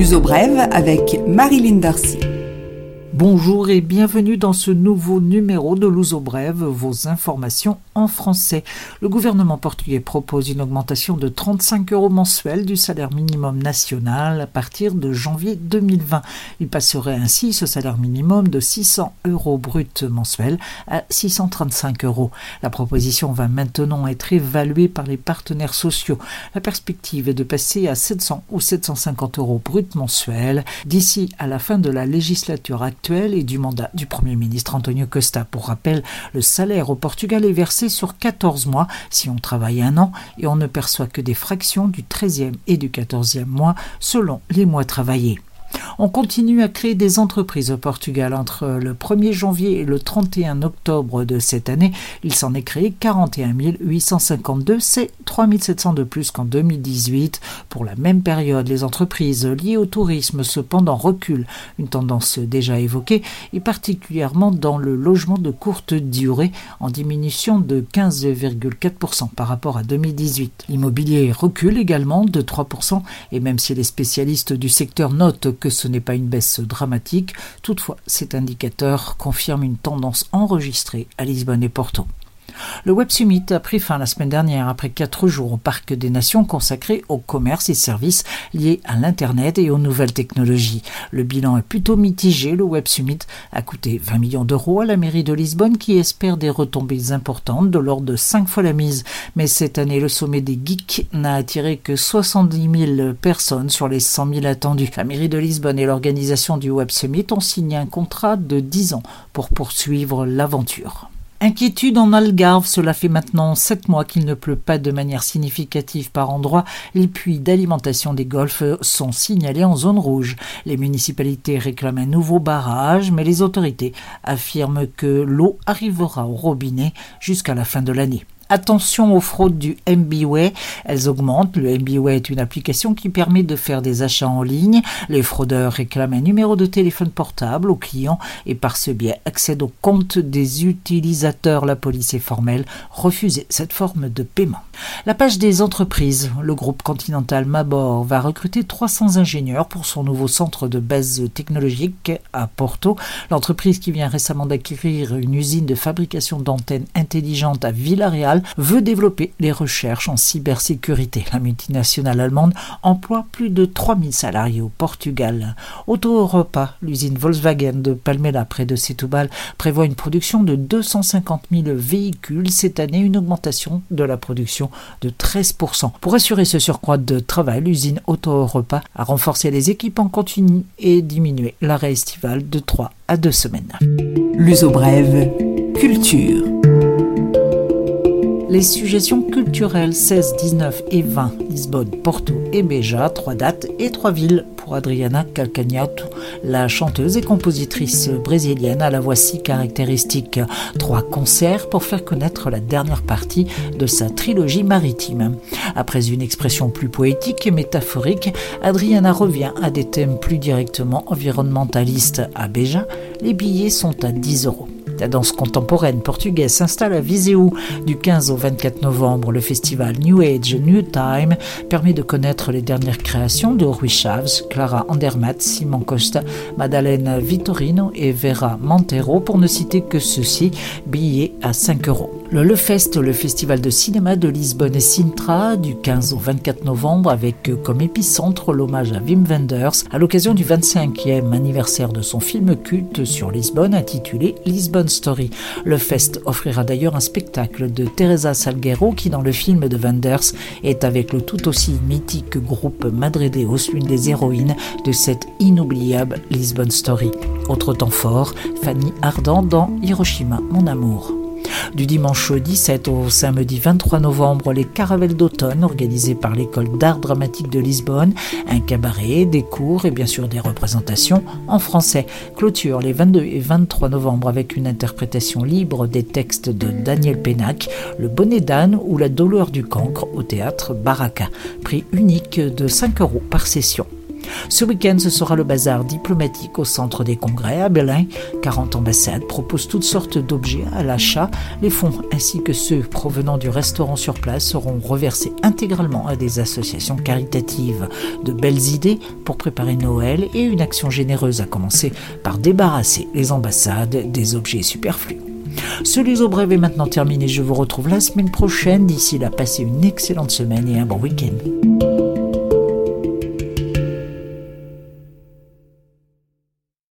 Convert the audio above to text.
L'uso brève avec Marilyn Darcy. Bonjour et bienvenue dans ce nouveau numéro de l'Ouzo Brève, vos informations en français. Le gouvernement portugais propose une augmentation de 35 euros mensuels du salaire minimum national à partir de janvier 2020. Il passerait ainsi ce salaire minimum de 600 euros brut mensuels à 635 euros. La proposition va maintenant être évaluée par les partenaires sociaux. La perspective est de passer à 700 ou 750 euros brut mensuels d'ici à la fin de la législature actuelle et du mandat du Premier ministre Antonio Costa. Pour rappel, le salaire au Portugal est versé sur 14 mois si on travaille un an et on ne perçoit que des fractions du 13e et du 14e mois selon les mois travaillés. On continue à créer des entreprises au Portugal. Entre le 1er janvier et le 31 octobre de cette année, il s'en est créé 41 852. C'est 3 700 de plus qu'en 2018. Pour la même période, les entreprises liées au tourisme cependant reculent, une tendance déjà évoquée, et particulièrement dans le logement de courte durée, en diminution de 15,4% par rapport à 2018. L'immobilier recule également de 3%, et même si les spécialistes du secteur notent que ce n'est pas une baisse dramatique, toutefois cet indicateur confirme une tendance enregistrée à Lisbonne et Porto. Le Web Summit a pris fin la semaine dernière après quatre jours au Parc des Nations consacrés au commerce et services liés à l'Internet et aux nouvelles technologies. Le bilan est plutôt mitigé. Le Web Summit a coûté 20 millions d'euros à la mairie de Lisbonne qui espère des retombées importantes de l'ordre de 5 fois la mise. Mais cette année, le sommet des geeks n'a attiré que 70 000 personnes sur les 100 000 attendus. La mairie de Lisbonne et l'organisation du Web Summit ont signé un contrat de 10 ans pour poursuivre l'aventure. Inquiétude en Algarve, cela fait maintenant sept mois qu'il ne pleut pas de manière significative par endroits. Les puits d'alimentation des golfs sont signalés en zone rouge. Les municipalités réclament un nouveau barrage, mais les autorités affirment que l'eau arrivera au robinet jusqu'à la fin de l'année. Attention aux fraudes du MBWay, elles augmentent. Le MBWay est une application qui permet de faire des achats en ligne. Les fraudeurs réclament un numéro de téléphone portable aux clients et par ce biais accèdent au compte des utilisateurs. La police est formelle. Refusez cette forme de paiement. La page des entreprises. Le groupe continental Mabor va recruter 300 ingénieurs pour son nouveau centre de base technologique à Porto. L'entreprise qui vient récemment d'acquérir une usine de fabrication d'antennes intelligentes à Villarreal veut développer les recherches en cybersécurité. La multinationale allemande emploie plus de 3000 salariés au Portugal. Auto Europa, l'usine Volkswagen de Palmela près de Setúbal, prévoit une production de 250 000 véhicules cette année, une augmentation de la production de 13%. Pour assurer ce surcroît de travail, l'usine Auto Europa a renforcé les équipes en continu et diminué l'arrêt estival de 3 à 2 semaines. L'uso brève, culture. Les suggestions culturelles 16, 19 et 20, Lisbonne, Porto et Beja, trois dates et trois villes pour Adriana Calcagnato, la chanteuse et compositrice brésilienne à la voix si caractéristique. Trois concerts pour faire connaître la dernière partie de sa trilogie maritime. Après une expression plus poétique et métaphorique, Adriana revient à des thèmes plus directement environnementalistes. À Beja, les billets sont à 10 euros. La danse contemporaine portugaise s'installe à Viseu du 15 au 24 novembre. Le festival New Age New Time permet de connaître les dernières créations de Rui Chaves, Clara Andermatt, Simon Costa, Madalena Vitorino et Vera Montero, pour ne citer que ceux-ci, billets à 5 euros. Le Fest, le festival de cinéma de Lisbonne et Sintra, du 15 au 24 novembre, avec comme épicentre l'hommage à Wim Wenders à l'occasion du 25e anniversaire de son film culte sur Lisbonne intitulé Lisbonne Story. Le Fest offrira d'ailleurs un spectacle de Teresa Salguero qui, dans le film de Wenders, est avec le tout aussi mythique groupe Madredeos l'une des héroïnes de cette inoubliable Lisbonne Story. Autre temps fort, Fanny Ardant dans Hiroshima, mon amour. Du dimanche 17 au samedi 23 novembre, les caravelles d'automne organisées par l'école d'art dramatique de Lisbonne, un cabaret, des cours et bien sûr des représentations en français. Clôture les 22 et 23 novembre avec une interprétation libre des textes de Daniel Pénac, Le bonnet d'âne ou La douleur du cancre au théâtre Baraka. Prix unique de 5 euros par session. Ce week-end, ce sera le bazar diplomatique au centre des congrès à Berlin. 40 ambassades proposent toutes sortes d'objets à l'achat. Les fonds ainsi que ceux provenant du restaurant sur place seront reversés intégralement à des associations caritatives. De belles idées pour préparer Noël et une action généreuse à commencer par débarrasser les ambassades des objets superflus. Ce Luso Brève est maintenant terminé. Je vous retrouve la semaine prochaine. D'ici là, passez une excellente semaine et un bon week-end.